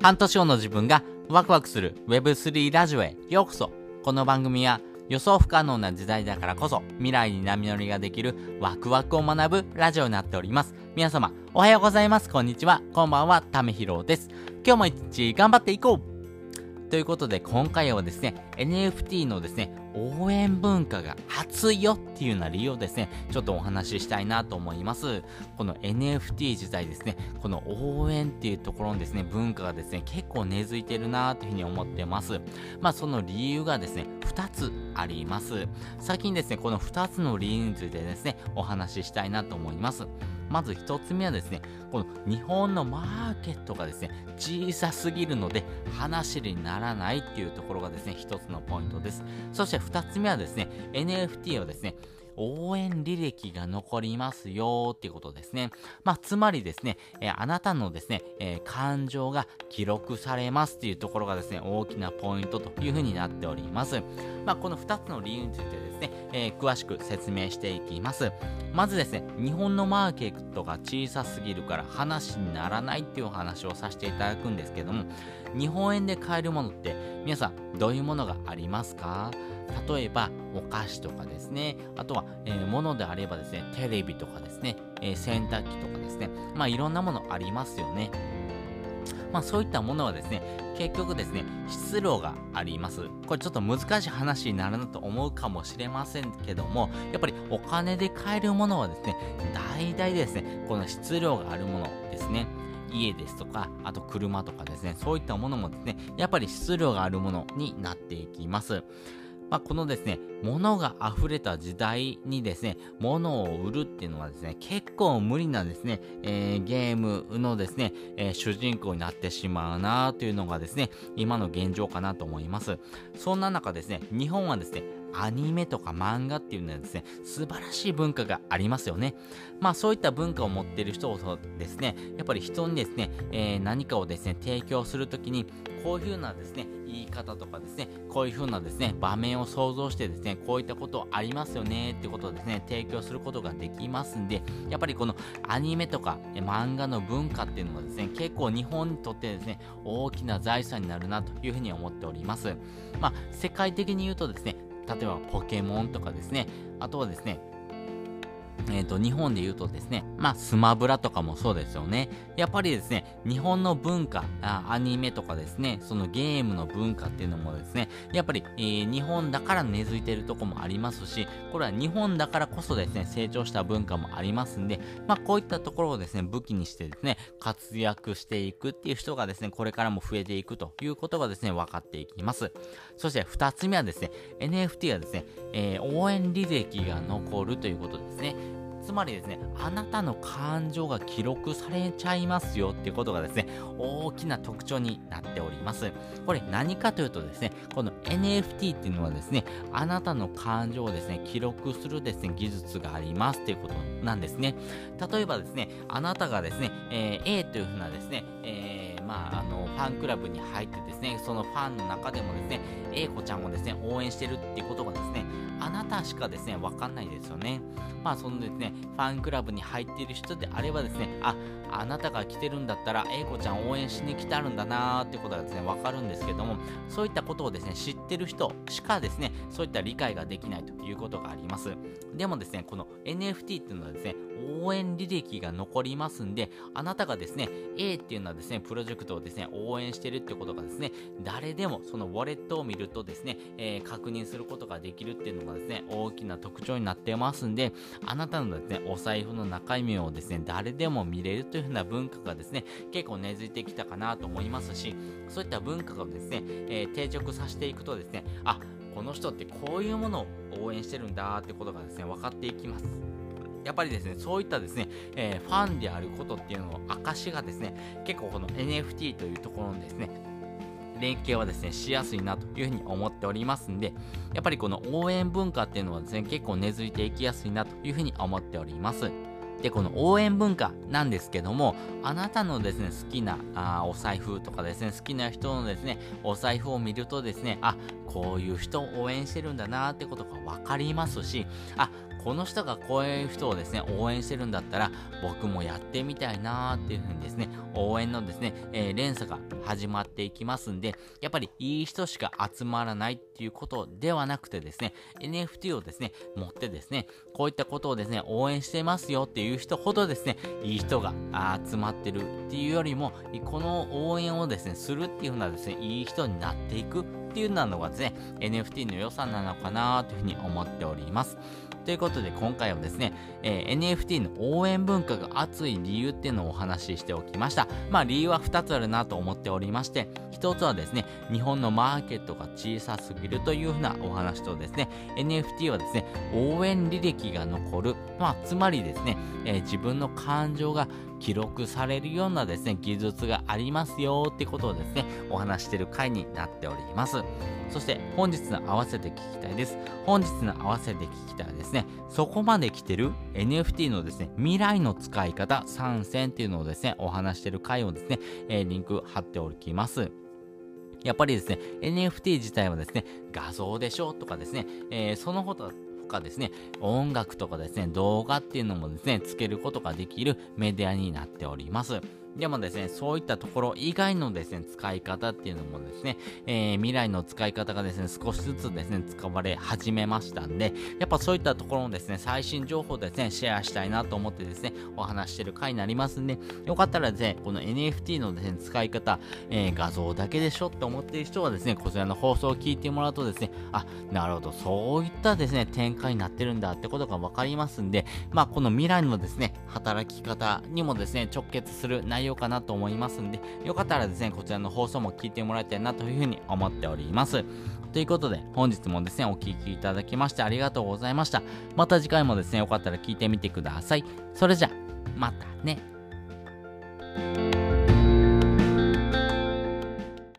半年後の自分がワクワクする Web3 ラジオへようこそこの番組は予想不可能な時代だからこそ未来に波乗りができるワクワクを学ぶラジオになっております。皆様、おはようございます。こんにちは。こんばんは。ためひろです。今日も一日頑張っていこうということで今回はですね、NFT のですね、応援文化が熱いよっていうような理由をですね、ちょっとお話ししたいなと思います。この NFT 自体ですね、この応援っていうところのですね、文化がですね、結構根付いてるなというふうに思ってます。まあその理由がですね、2つあります。先にですね、この2つの理由についてですね、お話ししたいなと思います。まず一つ目はですね、この日本のマーケットがですね、小さすぎるので話にならないっていうところがですね、一つのポイントです。そして二つ目はですね、NFT をですね、応援履歴が残りますよっていうことですね。まあ、つまりですね、えー、あなたのですね、えー、感情が記録されますっていうところがですね、大きなポイントというふうになっております。まあ、この2つの理由についてですね、えー、詳しく説明していきます。まずですね、日本のマーケットが小さすぎるから話にならないっていうお話をさせていただくんですけども、日本円で買えるものって皆さんどういうものがありますか？例えばお菓子とかですね、あとは、えー、物であればですね、テレビとかですね、えー、洗濯機とかですね、まあいろんなものありますよね。まあそういったものはですね、結局ですね、質量があります。これちょっと難しい話になるなと思うかもしれませんけども、やっぱりお金で買えるものはですね、大体ですね、この質量があるものですね。家ですとか、あと車とかですね、そういったものもですね、やっぱり質量があるものになっていきます。まあ、このですね、物が溢れた時代にですね、物を売るっていうのはですね、結構無理なですね、えー、ゲームのですね、えー、主人公になってしまうなというのがですね、今の現状かなと思います。そんな中ですね、日本はですね、アニメとか漫画っていうのはですね、素晴らしい文化がありますよね。まあそういった文化を持っている人をですね、やっぱり人にですね、えー、何かをですね、提供するときに、こういうふうなですね、言い方とかですね、こういうふうなですね、場面を想像してですね、こういったことありますよねってことをですね、提供することができますんで、やっぱりこのアニメとか漫画の文化っていうのはですね、結構日本にとってですね、大きな財産になるなというふうに思っております。まあ、世界的に言うとですね、例えばポケモンとかですね、あとはですね、えっ、ー、と、日本で言うとですね、まあ、スマブラとかもそうですよね。やっぱりですね、日本の文化、あアニメとかですね、そのゲームの文化っていうのもですね、やっぱり、えー、日本だから根付いてるとこもありますし、これは日本だからこそですね、成長した文化もありますんで、まあ、こういったところをですね、武器にしてですね、活躍していくっていう人がですね、これからも増えていくということがですね、分かっていきます。そして二つ目はですね、NFT はですね、えー、応援履歴が残るということですね。つまりですね、あなたの感情が記録されちゃいますよっていうことがですね、大きな特徴になっております。これ何かというとですね、この NFT っていうのはですね、あなたの感情をですね、記録するですね、技術がありますっていうことなんですね。例えばですね、あなたがですね、えー、A というふうなですね、えー、まあ、あの、ファンクラブに入ってですね、そのファンの中でもですね、A 子ちゃんをですね、応援してるっていうことがですね、あなたしかですね、わかんないですよね。まあ、そのですね、ファンクラブに入っている人であればですね、あ、あなたが来てるんだったら、英子ちゃん応援しに来てあるんだなーってことがですね、わかるんですけども、そういったことをですね、知ってる人しかですね、そういった理解ができないということがあります。でもですね、この NFT っていうのはですね、応援履歴が残りますんで、あなたがですね、A っていうのはですね、プロジェクトをですね、応援してるってことがですね、誰でもそのウォレットを見るとですね、えー、確認することができるっていうのもがですね、大きな特徴になってますんで、あなたのですね、お財布の中身をですね、誰でも見れるというふうな文化がですね、結構根付いてきたかなと思いますし、そういった文化をですね、えー、定着させていくとですね、あ、この人ってこういうものを応援してるんだってことがですね、分かっていきます。やっぱりですね、そういったですね、えー、ファンであることっていうのを証がですね、結構この NFT というところのですね、連携はですね、しやすいなというふうに思っておりますんで、やっぱりこの応援文化っていうのはですね、結構根付いていきやすいなというふうに思っております。で、この応援文化なんですけども、あなたのですね、好きなあお財布とかですね、好きな人のですね、お財布を見るとですね、あ、こういう人を応援してるんだなってことがわかりますし、あ、この人がこういう人をですね、応援してるんだったら、僕もやってみたいなーっていう風にですね、応援のですね、えー、連鎖が始まっていきますんで、やっぱりいい人しか集まらないっていうことではなくてですね、NFT をですね、持ってですね、こういったことをですね、応援してますよっていう人ほどですね、いい人が集まってるっていうよりも、この応援をですね、するっていう風なですね、いい人になっていくっていうのがですね、NFT の良さなのかなというふうに思っております。ということで今回はですね、えー、NFT の応援文化が熱い理由っていうのをお話ししておきました。まあ理由は2つあるなと思っておりまして、1つはですね、日本のマーケットが小さすぎるというふうなお話とですね、NFT はですね、応援履歴が残る、まあつまりですね、えー、自分の感情が記録されるようなですね、技術がありますよってことをですね、お話してる回になっております。そして本日の合わせて聞きたいです。本日の合わせて聞きたいですね、そこまで来てる NFT のですね、未来の使い方3選っていうのをですね、お話してる回をですね、えー、リンク貼っておきます。やっぱりですね、NFT 自体はですね、画像でしょとかですね、えー、その他かですね、音楽とかですね、動画っていうのもですね、つけることができるメディアになっております。でもですね、そういったところ以外のですね、使い方っていうのもですね、えー、未来の使い方がですね、少しずつですね、使われ始めましたんで、やっぱそういったところのですね、最新情報ですね、シェアしたいなと思ってですね、お話してる回になりますんで、よかったらですね、この NFT のですね、使い方、えー、画像だけでしょって思ってる人はですね、こちらの放送を聞いてもらうとですね、あ、なるほど、そういったですね、展開になってるんだってことがわかりますんで、まあ、この未来のですね、働き方にもですね、直結する内容ようかなと思いますんで、よかったらですね、こちらの放送も聞いてもらいたいなというふうに思っております。ということで、本日もですね、お聴きいただきましてありがとうございました。また次回もですね、よかったら聞いてみてください。それじゃ、またね。